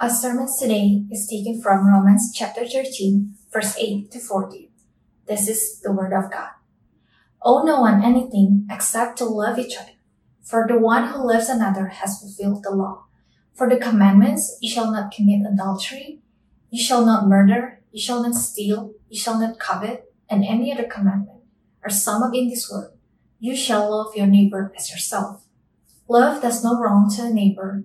Our sermon today is taken from Romans chapter 13, verse 8 to 14. This is the word of God. Owe no one anything except to love each other. For the one who loves another has fulfilled the law. For the commandments, you shall not commit adultery, you shall not murder, you shall not steal, you shall not covet, and any other commandment are summed up in this word. You shall love your neighbor as yourself. Love does no wrong to a neighbor.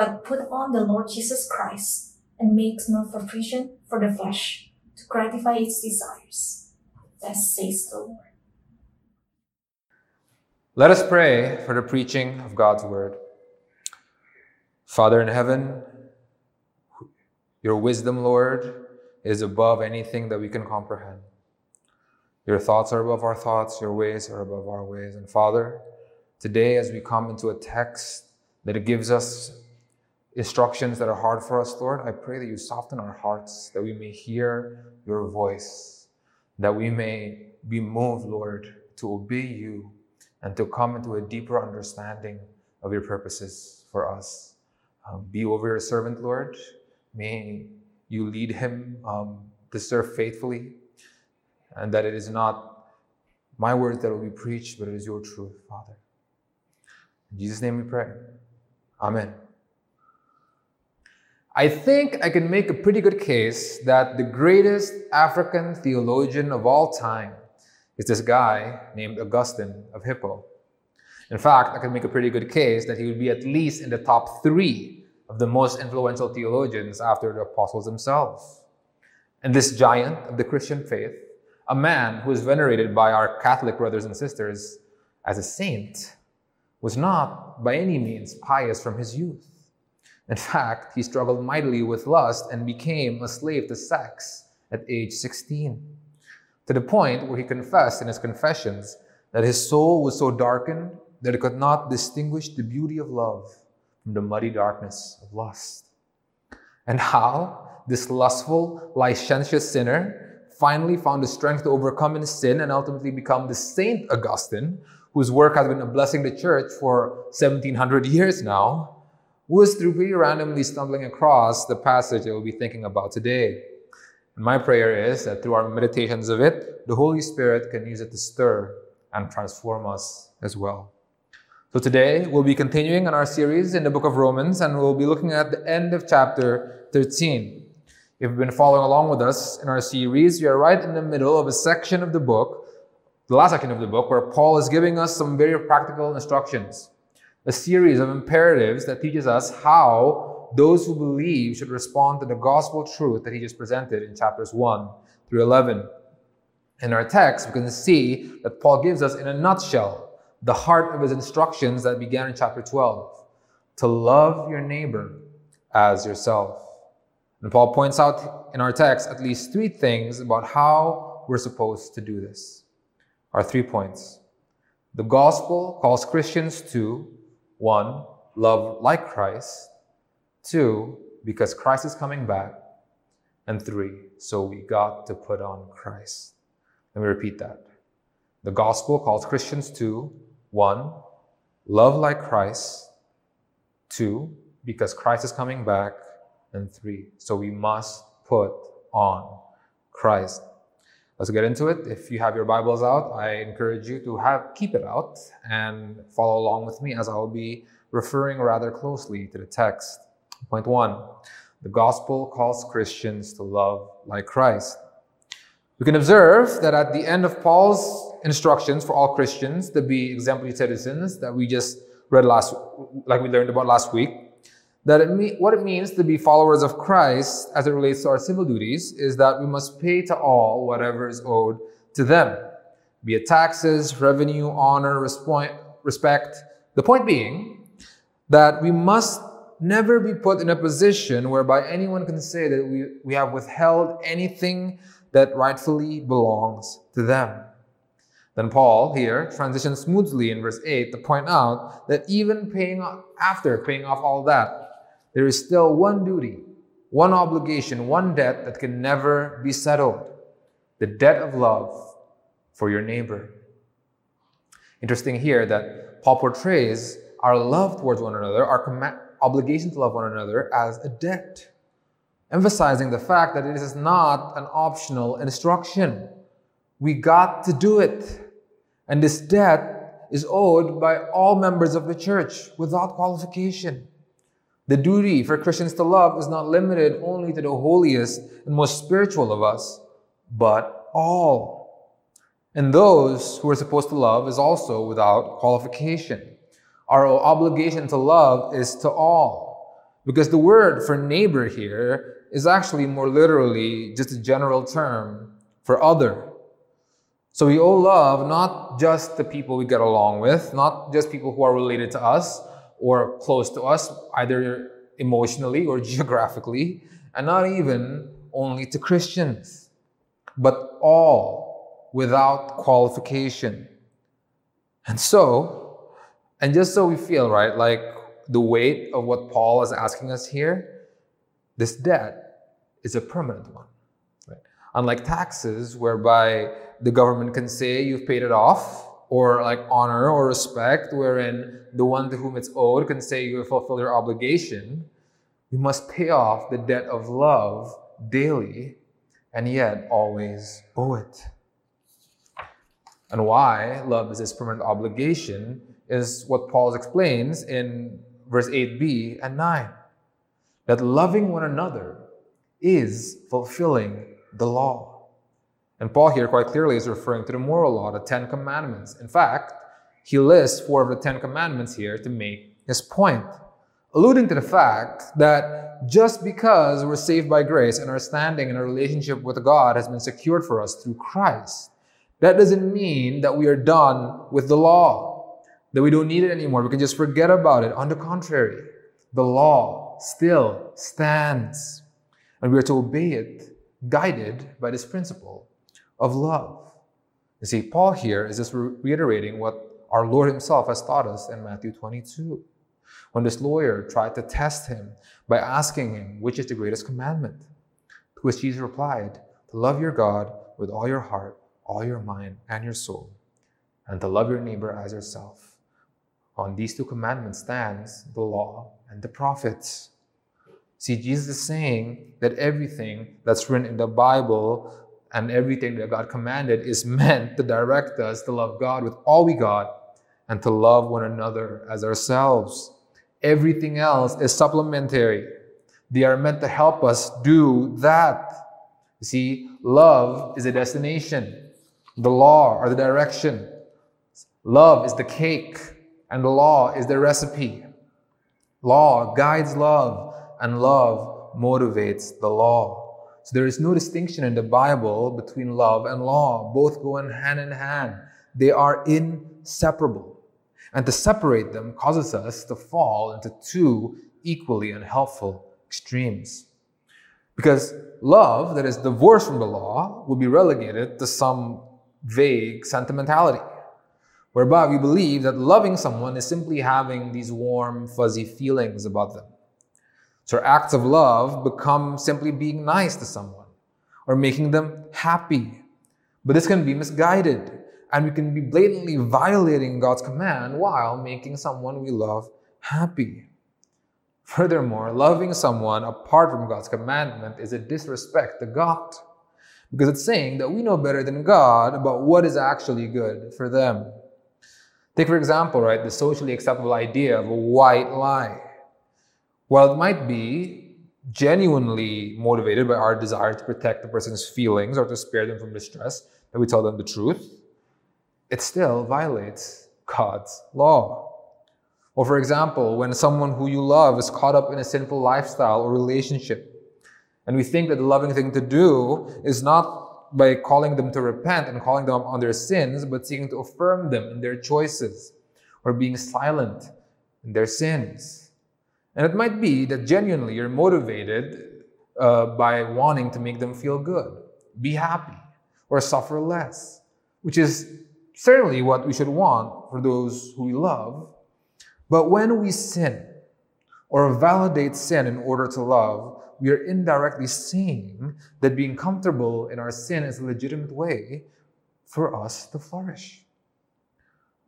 but put on the Lord Jesus Christ and makes no provision for the flesh to gratify its desires. Thus says the Lord. Let us pray for the preaching of God's word. Father in heaven, your wisdom, Lord, is above anything that we can comprehend. Your thoughts are above our thoughts, your ways are above our ways. And Father, today as we come into a text that gives us instructions that are hard for us, Lord, I pray that you soften our hearts, that we may hear your voice, that we may be moved, Lord, to obey you and to come into a deeper understanding of your purposes for us. Um, be over your servant, Lord. May you lead him um, to serve faithfully, and that it is not my words that will be preached, but it is your truth, Father. In Jesus' name we pray. Amen. I think I can make a pretty good case that the greatest African theologian of all time is this guy named Augustine of Hippo. In fact, I can make a pretty good case that he would be at least in the top three of the most influential theologians after the apostles themselves. And this giant of the Christian faith, a man who is venerated by our Catholic brothers and sisters as a saint, was not by any means pious from his youth. In fact, he struggled mightily with lust and became a slave to sex at age 16 to the point where he confessed in his confessions that his soul was so darkened that it could not distinguish the beauty of love from the muddy darkness of lust. And how this lustful, licentious sinner finally found the strength to overcome his sin and ultimately become the Saint Augustine, whose work has been a blessing to church for 1700 years now, was through pretty randomly stumbling across the passage that we'll be thinking about today. And my prayer is that through our meditations of it, the Holy Spirit can use it to stir and transform us as well. So today, we'll be continuing on our series in the book of Romans, and we'll be looking at the end of chapter 13. If you've been following along with us in our series, we are right in the middle of a section of the book, the last section of the book, where Paul is giving us some very practical instructions, a series of imperatives that teaches us how those who believe should respond to the gospel truth that he just presented in chapters 1 through 11. In our text, we can see that Paul gives us, in a nutshell, the heart of his instructions that began in chapter 12 to love your neighbor as yourself. And Paul points out in our text at least three things about how we're supposed to do this. Our three points. The gospel calls Christians to one, love like Christ, Two, because Christ is coming back. And three, so we got to put on Christ. Let me repeat that. The gospel calls Christians to one, love like Christ. Two, because Christ is coming back. And three, so we must put on Christ. Let's get into it. If you have your Bibles out, I encourage you to have keep it out and follow along with me as I'll be referring rather closely to the text. Point one, the gospel calls Christians to love like Christ. We can observe that at the end of Paul's instructions for all Christians to be exemplary citizens that we just read last, like we learned about last week, that it me- what it means to be followers of Christ as it relates to our civil duties is that we must pay to all whatever is owed to them, be it taxes, revenue, honor, respect. The point being that we must never be put in a position whereby anyone can say that we, we have withheld anything that rightfully belongs to them. Then Paul here transitions smoothly in verse 8 to point out that even paying after paying off all that, there is still one duty, one obligation, one debt that can never be settled the debt of love for your neighbor. Interesting here that Paul portrays our love towards one another, our obligation to love one another, as a debt, emphasizing the fact that it is not an optional instruction. We got to do it. And this debt is owed by all members of the church without qualification. The duty for Christians to love is not limited only to the holiest and most spiritual of us, but all. And those who are supposed to love is also without qualification. Our obligation to love is to all. Because the word for neighbor here is actually more literally just a general term for other. So we owe love not just the people we get along with, not just people who are related to us or close to us, either emotionally or geographically, and not even only to Christians but all without qualification. And so, and just so we feel, right, like the weight of what Paul is asking us here, this debt is a permanent one. Right? Unlike taxes, whereby the government can say you've paid it off, or like honor or respect, wherein the one to whom it's owed can say you have fulfilled your obligation, You must pay off the debt of love daily and yet always owe it. And why love is this permanent obligation is what Paul explains in verse 8b and 9. That loving one another is fulfilling the law. And Paul here quite clearly is referring to the moral law, the Ten Commandments. In fact, he lists four of the Ten Commandments here to make his point alluding to the fact that just because we're saved by grace and our standing and our relationship with God has been secured for us through Christ, that doesn't mean that we are done with the law, that we don't need it anymore. We can just forget about it. On the contrary, the law still stands, and we are to obey it, guided by this principle of love. You see, Paul here is just reiterating what our Lord Himself has taught us in Matthew 22 when this lawyer tried to test him by asking him, which is the greatest commandment? To which Jesus replied, to love your God with all your heart, all your mind, and your soul, and to love your neighbor as yourself. On these two commandments stands the law and the prophets. See, Jesus is saying that everything that's written in the Bible and everything that God commanded is meant to direct us to love God with all we got and to love one another as ourselves. Everything else is supplementary. They are meant to help us do that. You see, love is a destination. The law or the direction. Love is the cake, and the law is the recipe. Law guides love, and love motivates the law. So there is no distinction in the Bible between love and law. Both go in hand in hand. They are inseparable. And to separate them causes us to fall into two equally unhelpful extremes. Because love that is divorced from the law will be relegated to some vague sentimentality, whereby we believe that loving someone is simply having these warm, fuzzy feelings about them. So acts of love become simply being nice to someone or making them happy. But this can be misguided and we can be blatantly violating God's command while making someone we love happy. Furthermore, loving someone apart from God's commandment is a disrespect to God because it's saying that we know better than God about what is actually good for them. Take, for example, right, the socially acceptable idea of a white lie. While it might be genuinely motivated by our desire to protect the person's feelings or to spare them from distress, that we tell them the truth, it still violates God's law. Or, for example, when someone who you love is caught up in a sinful lifestyle or relationship, and we think that the loving thing to do is not by calling them to repent and calling them on their sins, but seeking to affirm them in their choices or being silent in their sins. And it might be that genuinely you're motivated uh, by wanting to make them feel good, be happy, or suffer less, which is certainly what we should want for those who we love. But when we sin or validate sin in order to love, we are indirectly saying that being comfortable in our sin is a legitimate way for us to flourish.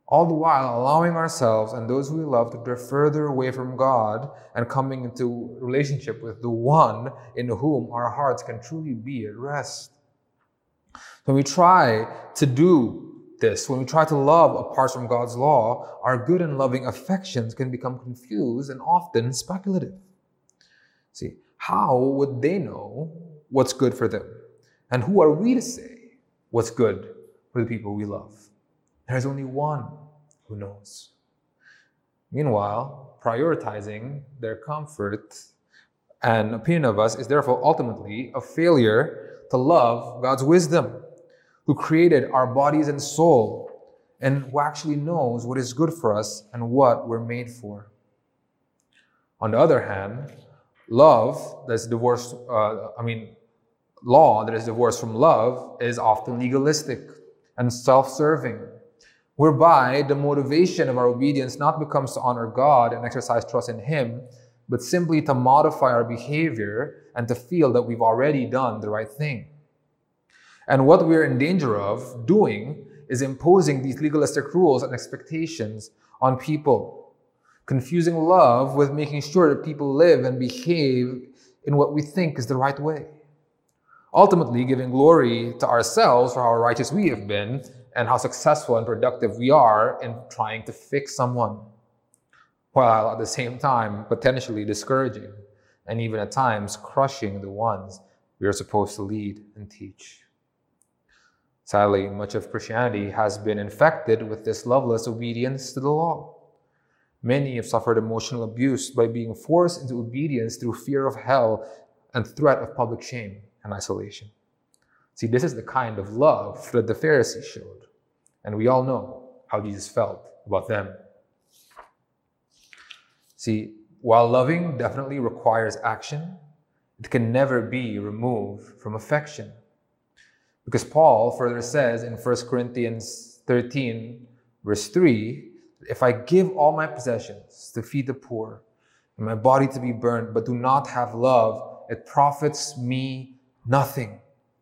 All the while allowing ourselves and those we love to drift further away from God and coming into relationship with the one in whom our hearts can truly be at rest. When we try to do this, when we try to love apart from God's law, our good and loving affections can become confused and often speculative. See, how would they know what's good for them? And who are we to say what's good for the people we love? There's only one who knows. Meanwhile, prioritizing their comfort and opinion of us is therefore ultimately a failure to love God's wisdom who created our bodies and soul and who actually knows what is good for us and what we're made for. On the other hand, love that's divorced, uh, I mean, law that is divorced from love is often legalistic and self serving, whereby the motivation of our obedience not becomes to honor God and exercise trust in Him, but simply to modify our behavior and to feel that we've already done the right thing. And what we're in danger of doing is imposing these legalistic rules and expectations on people, confusing love with making sure that people live and behave in what we think is the right way. Ultimately, giving glory to ourselves for how righteous we have been and how successful and productive we are in trying to fix someone, while at the same time potentially discouraging and even at times crushing the ones we are supposed to lead and teach. Sadly, much of Christianity has been infected with this loveless obedience to the law. Many have suffered emotional abuse by being forced into obedience through fear of hell and threat of public shame and isolation. See, this is the kind of love that the Pharisees showed, and we all know how Jesus felt about them. See, while loving definitely requires action, it can never be removed from affection. Because Paul further says in 1 Corinthians 13, verse 3, if I give all my possessions to feed the poor and my body to be burned, but do not have love, it profits me nothing.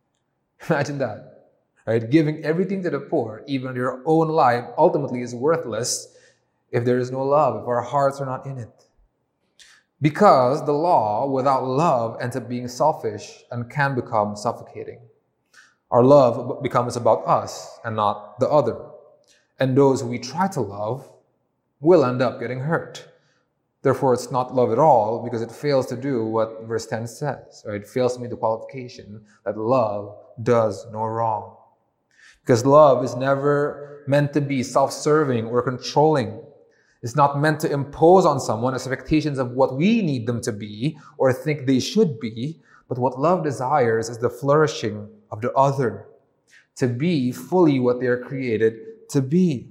Imagine that. Right? Giving everything to the poor, even your own life, ultimately is worthless if there is no love, if our hearts are not in it. Because the law without love ends up being selfish and can become suffocating. Our love becomes about us and not the other. And those we try to love will end up getting hurt. Therefore, it's not love at all because it fails to do what verse 10 says, or it fails to meet the qualification that love does no wrong. Because love is never meant to be self serving or controlling. It's not meant to impose on someone expectations of what we need them to be or think they should be, but what love desires is the flourishing of the other, to be fully what they are created to be.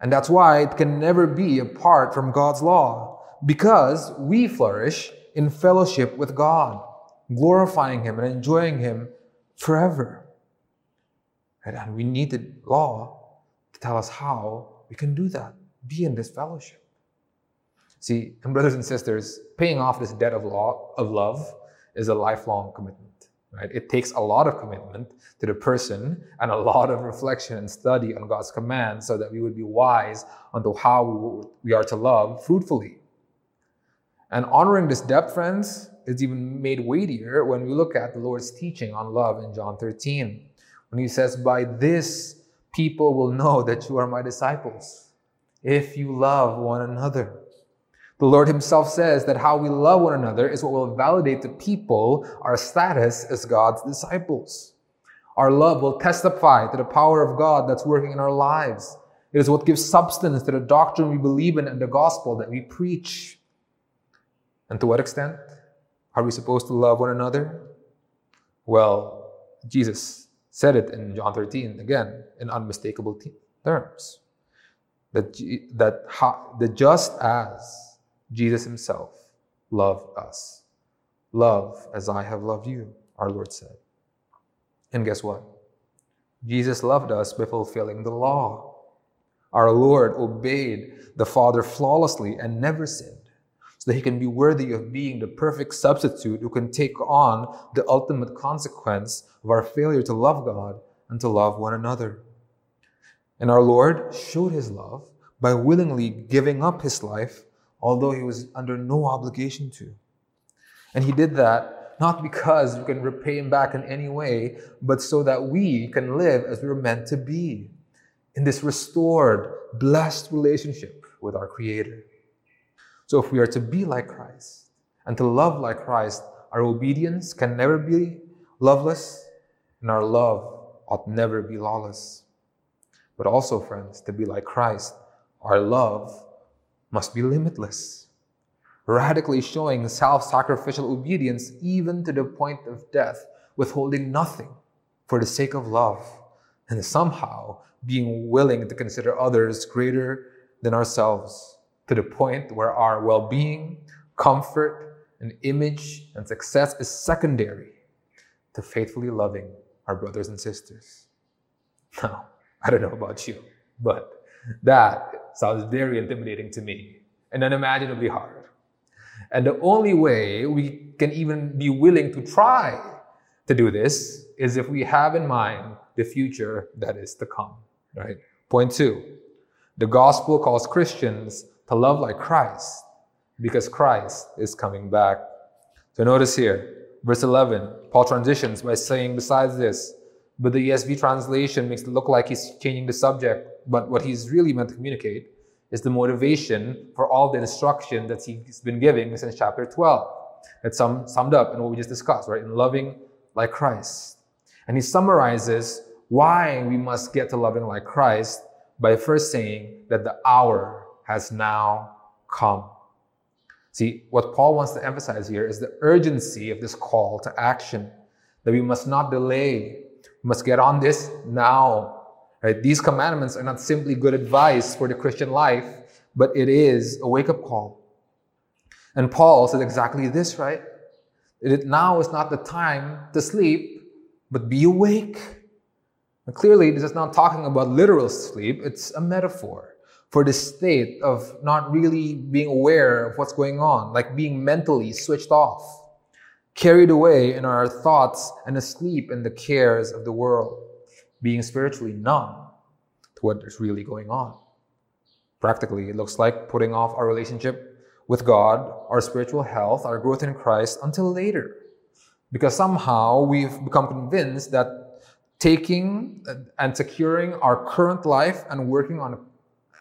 And that's why it can never be apart from God's law, because we flourish in fellowship with God, glorifying Him and enjoying Him forever. And we need the law to tell us how we can do that, be in this fellowship. See, and brothers and sisters, paying off this debt of law of love is a lifelong commitment. Right? It takes a lot of commitment to the person and a lot of reflection and study on God's command so that we would be wise unto how we are to love fruitfully. And honoring this depth, friends, is even made weightier when we look at the Lord's teaching on love in John 13. When he says, By this people will know that you are my disciples, if you love one another. The Lord Himself says that how we love one another is what will validate to people our status as God's disciples. Our love will testify to the power of God that's working in our lives. It is what gives substance to the doctrine we believe in and the gospel that we preach. And to what extent are we supposed to love one another? Well, Jesus said it in John 13 again in unmistakable terms. That, that, that just as Jesus himself loved us. Love as I have loved you, our Lord said. And guess what? Jesus loved us by fulfilling the law. Our Lord obeyed the Father flawlessly and never sinned, so that he can be worthy of being the perfect substitute who can take on the ultimate consequence of our failure to love God and to love one another. And our Lord showed his love by willingly giving up his life, although he was under no obligation to. And he did that not because we can repay him back in any way, but so that we can live as we were meant to be in this restored, blessed relationship with our Creator. So if we are to be like Christ and to love like Christ, our obedience can never be loveless, and our love ought never be lawless. But also, friends, to be like Christ, our love must be limitless, radically showing self sacrificial obedience even to the point of death, withholding nothing for the sake of love, and somehow being willing to consider others greater than ourselves to the point where our well being, comfort, and image and success is secondary to faithfully loving our brothers and sisters. Now, I don't know about you, but that sounds very intimidating to me and unimaginably hard. And the only way we can even be willing to try to do this is if we have in mind the future that is to come. Right? Point two the gospel calls Christians to love like Christ because Christ is coming back. So notice here, verse 11, Paul transitions by saying, besides this, but the ESV translation makes it look like he's changing the subject, but what he's really meant to communicate is the motivation for all the instruction that he's been giving since chapter 12. That's sum, summed up in what we just discussed, right? In loving like Christ. And he summarizes why we must get to loving like Christ by first saying that the hour has now come. See, what Paul wants to emphasize here is the urgency of this call to action, that we must not delay, we must get on this now. Right? These commandments are not simply good advice for the Christian life, but it is a wake up call. And Paul said exactly this, right? It, now is not the time to sleep, but be awake. And clearly, this is not talking about literal sleep, it's a metaphor for the state of not really being aware of what's going on, like being mentally switched off, carried away in our thoughts and asleep in the cares of the world, being spiritually numb to what is really going on. Practically, it looks like putting off our relationship with God, our spiritual health, our growth in Christ until later. Because somehow we've become convinced that taking and securing our current life and working on,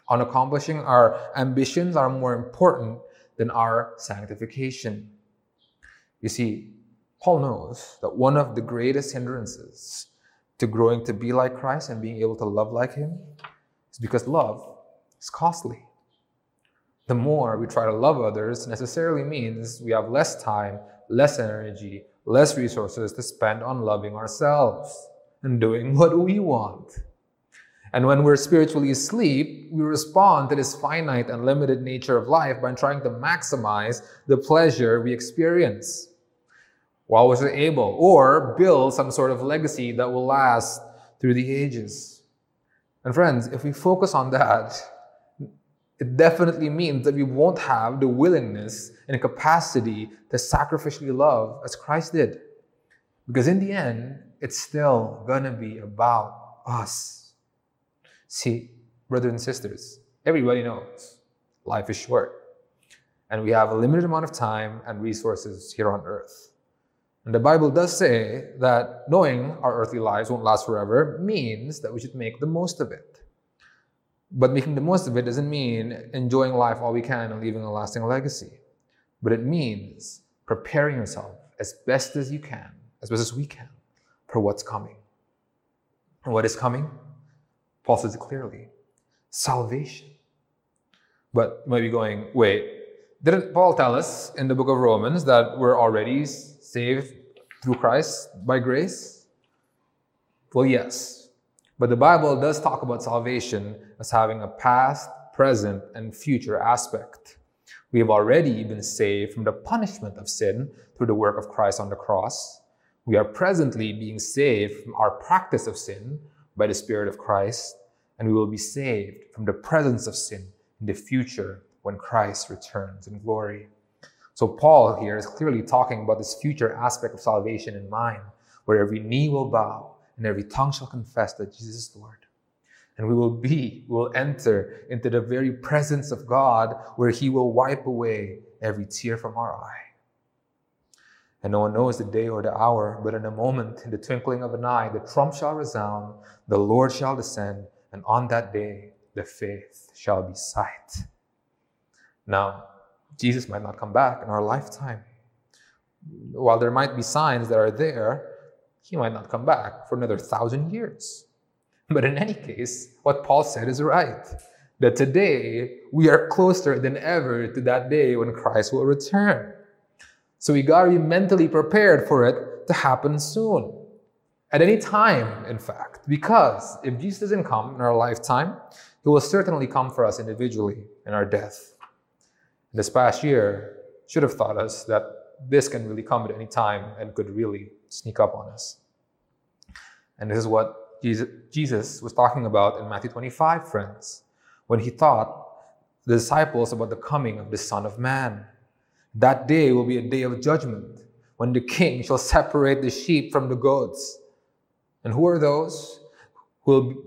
on accomplishing our ambitions are more important than our sanctification. You see, Paul knows that one of the greatest hindrances to growing to be like Christ and being able to love like Him is because love is costly. The more we try to love others necessarily means we have less time, less energy, less resources to spend on loving ourselves and doing what we want. And when we're spiritually asleep, we respond to this finite and limited nature of life by trying to maximize the pleasure we experience while we're able, or build some sort of legacy that will last through the ages. And friends, if we focus on that, it definitely means that we won't have the willingness and capacity to sacrificially love as Christ did. Because in the end, it's still gonna be about us. See, brothers and sisters, everybody knows life is short. And we have a limited amount of time and resources here on earth. And the Bible does say that knowing our earthly lives won't last forever means that we should make the most of it. But making the most of it doesn't mean enjoying life all we can and leaving a lasting legacy. But it means preparing yourself as best as you can, as best as we can, for what's coming. And what is coming? Paul says it clearly salvation. But you might be going, wait, didn't Paul tell us in the book of Romans that we're already saved through Christ by grace? Well, yes. But the Bible does talk about salvation as having a past, present, and future aspect. We have already been saved from the punishment of sin through the work of Christ on the cross. We are presently being saved from our practice of sin by the Spirit of Christ, and we will be saved from the presence of sin in the future when Christ returns in glory. So, Paul here is clearly talking about this future aspect of salvation in mind, where every knee will bow and every tongue shall confess that Jesus is Lord. And we will be, we will enter into the very presence of God where He will wipe away every tear from our eye. And no one knows the day or the hour, but in a moment, in the twinkling of an eye, the trump shall resound, the Lord shall descend, and on that day the faith shall be sight. Now, Jesus might not come back in our lifetime. While there might be signs that are there, he might not come back for another thousand years. But in any case, what Paul said is right that today we are closer than ever to that day when Christ will return. So we got to be mentally prepared for it to happen soon. At any time, in fact, because if Jesus doesn't come in our lifetime, he will certainly come for us individually in our death. This past year should have taught us that this can really come at any time and could really sneak up on us. And this is what Jesus was talking about in Matthew 25, friends, when he taught the disciples about the coming of the Son of Man. That day will be a day of judgment when the king shall separate the sheep from the goats. And who are those who will,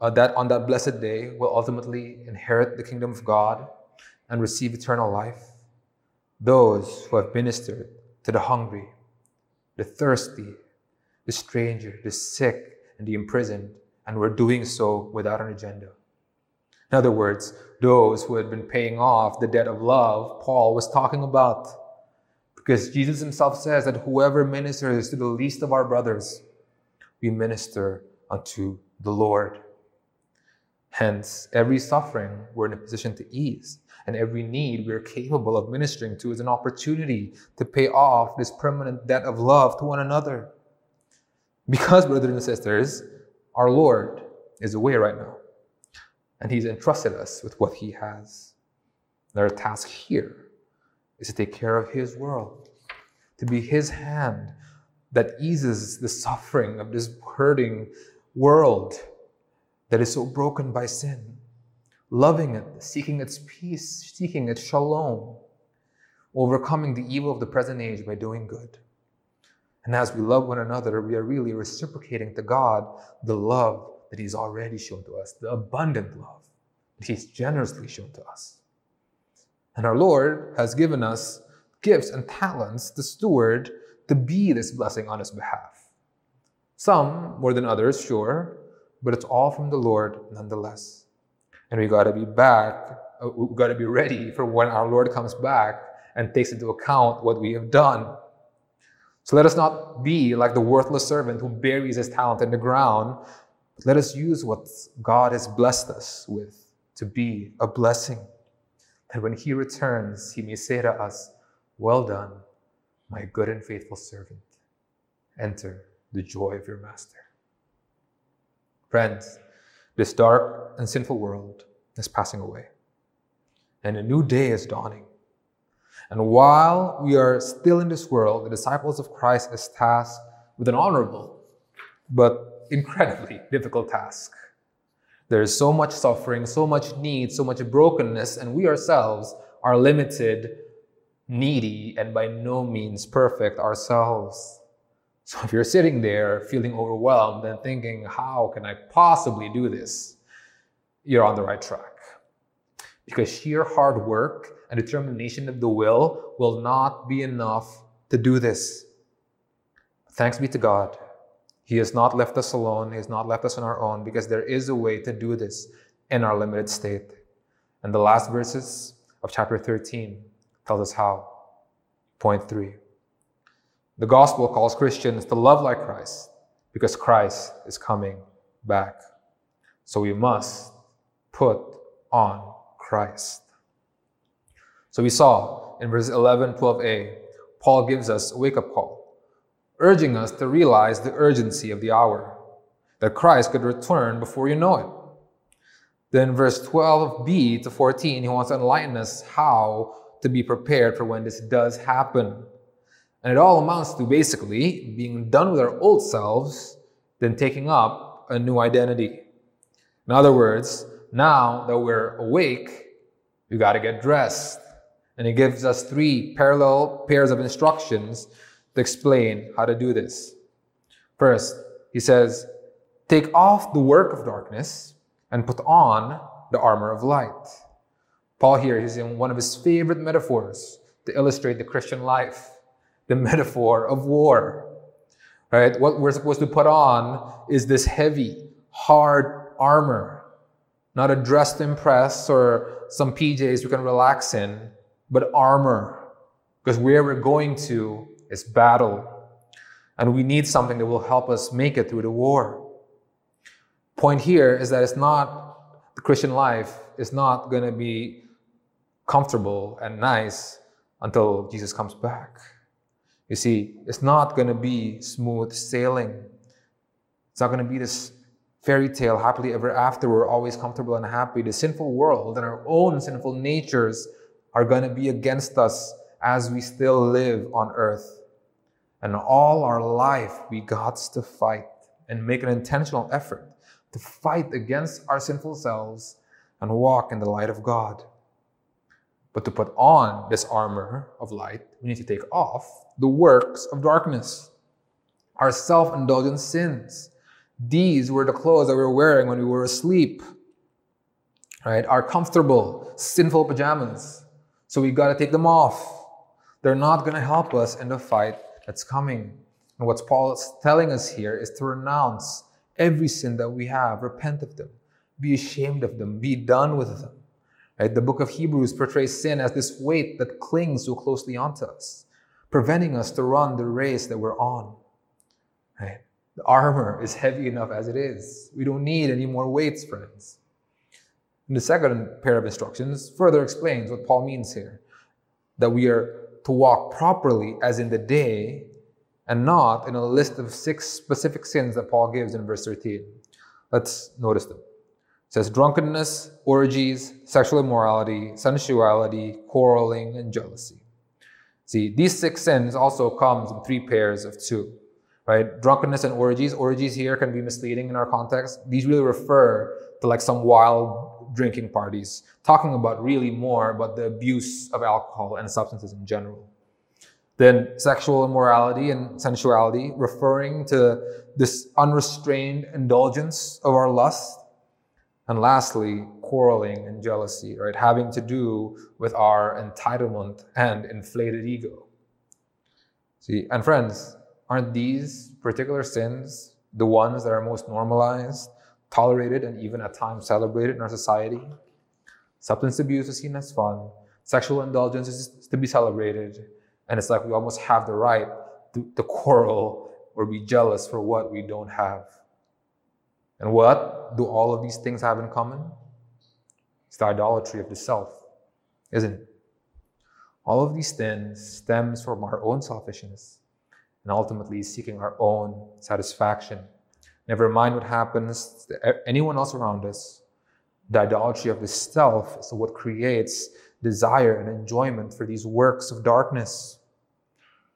uh, that on that blessed day will ultimately inherit the kingdom of God and receive eternal life? Those who have ministered to the hungry, the thirsty, the stranger, the sick, and the imprisoned, and were doing so without an agenda. In other words, those who had been paying off the debt of love Paul was talking about. Because Jesus himself says that whoever ministers to the least of our brothers, we minister unto the Lord. Hence, every suffering we're in a position to ease, and every need we're capable of ministering to is an opportunity to pay off this permanent debt of love to one another. Because, brothers and sisters, our Lord is away right now and He's entrusted us with what He has. And our task here is to take care of His world, to be His hand that eases the suffering of this hurting world that is so broken by sin, loving it, seeking its peace, seeking its shalom, overcoming the evil of the present age by doing good. And as we love one another, we are really reciprocating to God the love that He's already shown to us, the abundant love that He's generously shown to us. And our Lord has given us gifts and talents to steward to be this blessing on His behalf. Some more than others, sure, but it's all from the Lord nonetheless. And we got to be back, uh, we got to be ready for when our Lord comes back and takes into account what we have done. So let us not be like the worthless servant who buries his talent in the ground let us use what God has blessed us with to be a blessing. That when He returns, He may say to us, Well done, my good and faithful servant. Enter the joy of your Master. Friends, this dark and sinful world is passing away, and a new day is dawning. And while we are still in this world, the disciples of Christ is tasked with an honorable but incredibly difficult task. There is so much suffering, so much need, so much brokenness, and we ourselves are limited, needy, and by no means perfect ourselves. So if you're sitting there feeling overwhelmed and thinking, how can I possibly do this? You're on the right track. Because sheer hard work and determination of the will will not be enough to do this. Thanks be to God he has not left us alone. He has not left us on our own because there is a way to do this in our limited state. And the last verses of chapter 13 tells us how. Point three. The gospel calls Christians to love like Christ because Christ is coming back. So we must put on Christ. So we saw in verse 11, 12a, Paul gives us a wake up call urging us to realize the urgency of the hour, that Christ could return before you know it. Then, verse 12b to 14, he wants to enlighten us how to be prepared for when this does happen. And it all amounts to basically being done with our old selves, then taking up a new identity. In other words, now that we're awake, we got to get dressed. And he gives us three parallel pairs of instructions to explain how to do this. First, he says, Take off the work of darkness and put on the armor of light. Paul here is in one of his favorite metaphors to illustrate the Christian life, the metaphor of war. Right? What we're supposed to put on is this heavy, hard armor, not a dress to impress or some PJs we can relax in, but armor. Because where we're going to is battle. And we need something that will help us make it through the war. Point here is that it's not, the Christian life is not going to be comfortable and nice until Jesus comes back. You see, it's not going to be smooth sailing. It's not going to be this fairy tale, happily ever after. We're always comfortable and happy. The sinful world and our own sinful natures are going to be against us as we still live on earth. And all our life, we got to fight and make an intentional effort to fight against our sinful selves and walk in the light of God. But to put on this armor of light, we need to take off the works of darkness, our self indulgent sins. These were the clothes that we were wearing when we were asleep, right? Our comfortable, sinful pajamas. So we've got to take them off. They're not going to help us in the fight that's coming. And what Paul is telling us here is to renounce every sin that we have, repent of them, be ashamed of them, be done with them. Right? The book of Hebrews portrays sin as this weight that clings so closely onto us, preventing us to run the race that we're on. Right? The armor is heavy enough as it is. We don't need any more weights, friends. And the second pair of instructions further explains what Paul means here that we are to walk properly as in the day and not in a list of six specific sins that Paul gives in verse 13. Let's notice them. Says drunkenness, orgies, sexual immorality, sensuality, quarreling, and jealousy. See, these six sins also comes in three pairs of two. Right? Drunkenness and orgies. Orgies here can be misleading in our context. These really refer to like some wild drinking parties, talking about really more about the abuse of alcohol and substances in general. Then sexual immorality and sensuality, referring to this unrestrained indulgence of our lust. And lastly, quarreling and jealousy, right? Having to do with our entitlement and inflated ego. See, and friends, aren't these particular sins the ones that are most normalized, tolerated, and even at times celebrated in our society? Substance abuse is seen as fun, sexual indulgence is to be celebrated, and it's like we almost have the right to, to quarrel or be jealous for what we don't have. And what do all of these things have in common? It's the idolatry of the self, isn't it? All of these things stems from our own selfishness and ultimately seeking our own satisfaction. Never mind what happens to anyone else around us. The idolatry of the self is what creates desire and enjoyment for these works of darkness.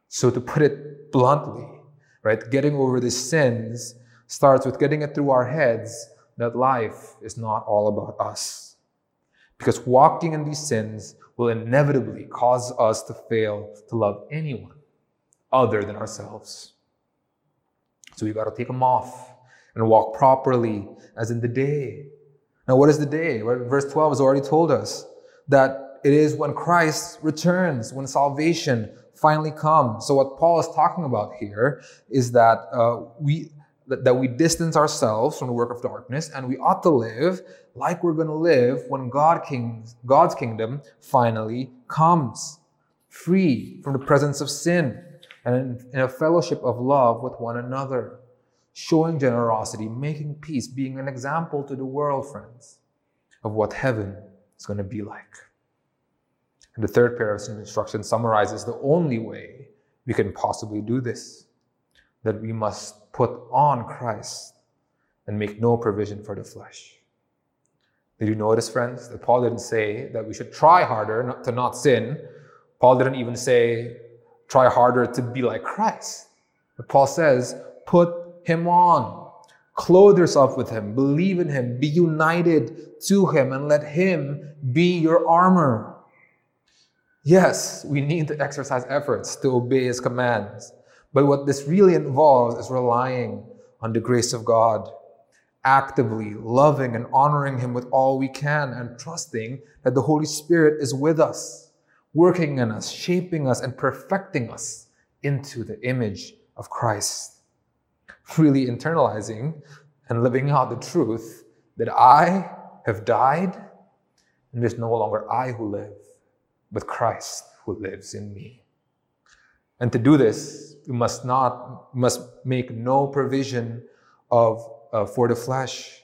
So, to put it bluntly, right, getting over the sins starts with getting it through our heads that life is not all about us. Because walking in these sins will inevitably cause us to fail to love anyone other than ourselves. So we got to take them off and walk properly as in the day. Now, what is the day? Verse 12 has already told us that it is when Christ returns, when salvation finally comes. So what Paul is talking about here is that uh, we that, that we distance ourselves from the work of darkness, and we ought to live like we're going to live when God king, God's kingdom finally comes, free from the presence of sin, and in, in a fellowship of love with one another, showing generosity, making peace, being an example to the world, friends, of what heaven is going to be like. And the third pair of instructions summarizes the only way we can possibly do this that we must put on Christ and make no provision for the flesh. Did you notice, friends, that Paul didn't say that we should try harder not to not sin? Paul didn't even say try harder to be like Christ. But Paul says, put him on. Clothe yourself with him. Believe in him. Be united to him and let him be your armor. Yes, we need to exercise efforts to obey his commands. But what this really involves is relying on the grace of God, actively loving and honoring him with all we can, and trusting that the Holy Spirit is with us, working in us, shaping us, and perfecting us into the image of Christ really internalizing and living out the truth that I have died and there's no longer I who live, but Christ who lives in me. And to do this, we must not must make no provision of uh, for the flesh.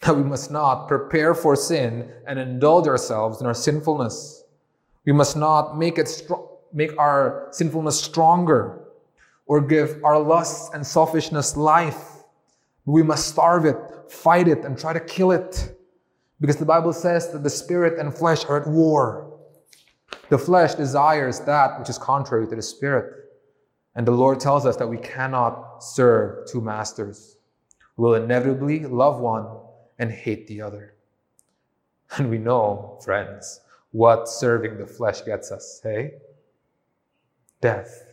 That we must not prepare for sin and indulge ourselves in our sinfulness. We must not make it str- make our sinfulness stronger or give our lusts and selfishness life. We must starve it, fight it, and try to kill it. Because the Bible says that the spirit and flesh are at war. The flesh desires that which is contrary to the spirit. And the Lord tells us that we cannot serve two masters. We will inevitably love one and hate the other. And we know, friends, what serving the flesh gets us, hey? Death.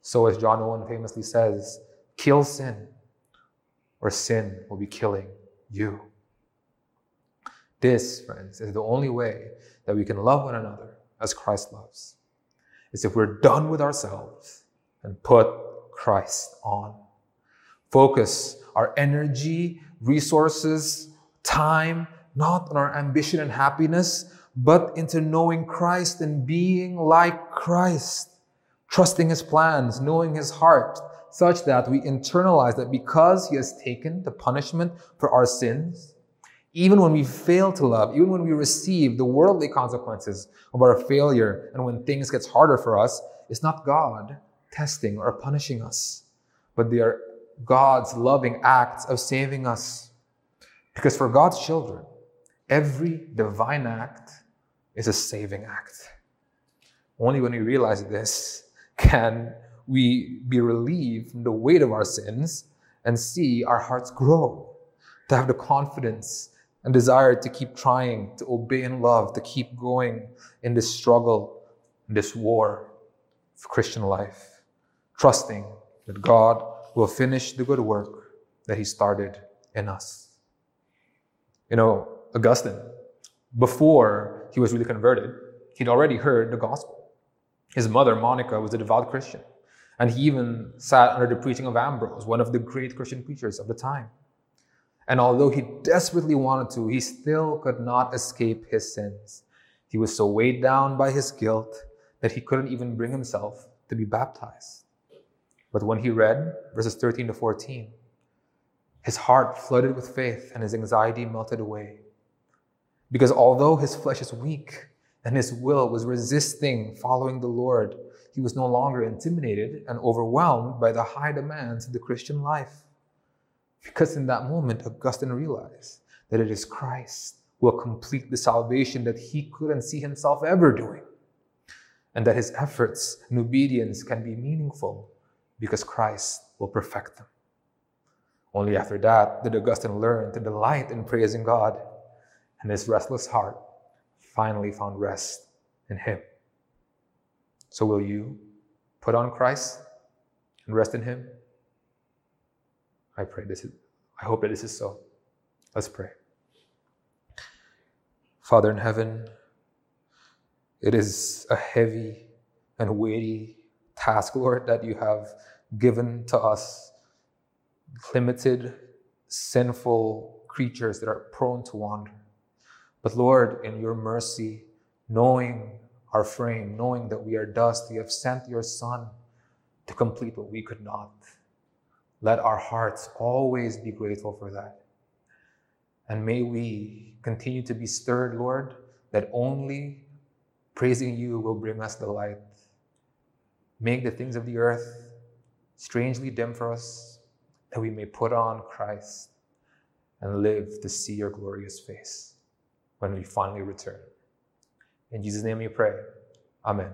So, as John Owen famously says, kill sin, or sin will be killing you. This, friends, is the only way that we can love one another as Christ loves. Is if we're done with ourselves and put Christ on. Focus our energy, resources, time, not on our ambition and happiness, but into knowing Christ and being like Christ trusting his plans, knowing his heart, such that we internalize that because he has taken the punishment for our sins, even when we fail to love, even when we receive the worldly consequences of our failure, and when things gets harder for us, it's not God testing or punishing us, but they are God's loving acts of saving us. Because for God's children, every divine act is a saving act. Only when we realize this can we be relieved from the weight of our sins and see our hearts grow, to have the confidence and desire to keep trying, to obey and love, to keep going in this struggle, in this war of Christian life, trusting that God will finish the good work that He started in us. You know, Augustine, before he was really converted, he'd already heard the gospel. His mother, Monica, was a devout Christian, and he even sat under the preaching of Ambrose, one of the great Christian preachers of the time. And although he desperately wanted to, he still could not escape his sins. He was so weighed down by his guilt that he couldn't even bring himself to be baptized. But when he read verses 13 to 14, his heart flooded with faith and his anxiety melted away. Because although his flesh is weak, and his will was resisting following the Lord. He was no longer intimidated and overwhelmed by the high demands of the Christian life. Because in that moment, Augustine realized that it is Christ who will complete the salvation that he couldn't see himself ever doing, and that his efforts and obedience can be meaningful because Christ will perfect them. Only after that did Augustine learn to delight in praising God, and his restless heart finally found rest in Him. So, will you put on Christ and rest in Him? I pray this is, I hope that this is so. Let's pray. Father in heaven, it is a heavy and weighty task, Lord, that you have given to us, limited, sinful creatures that are prone to wander. But Lord, in your mercy, knowing our frame, knowing that we are dust, you have sent your Son to complete what we could not. Let our hearts always be grateful for that. And may we continue to be stirred, Lord, that only praising you will bring us delight. Make the things of the earth strangely dim for us, that we may put on Christ and live to see your glorious face when we finally return. In Jesus' name we pray. Amen.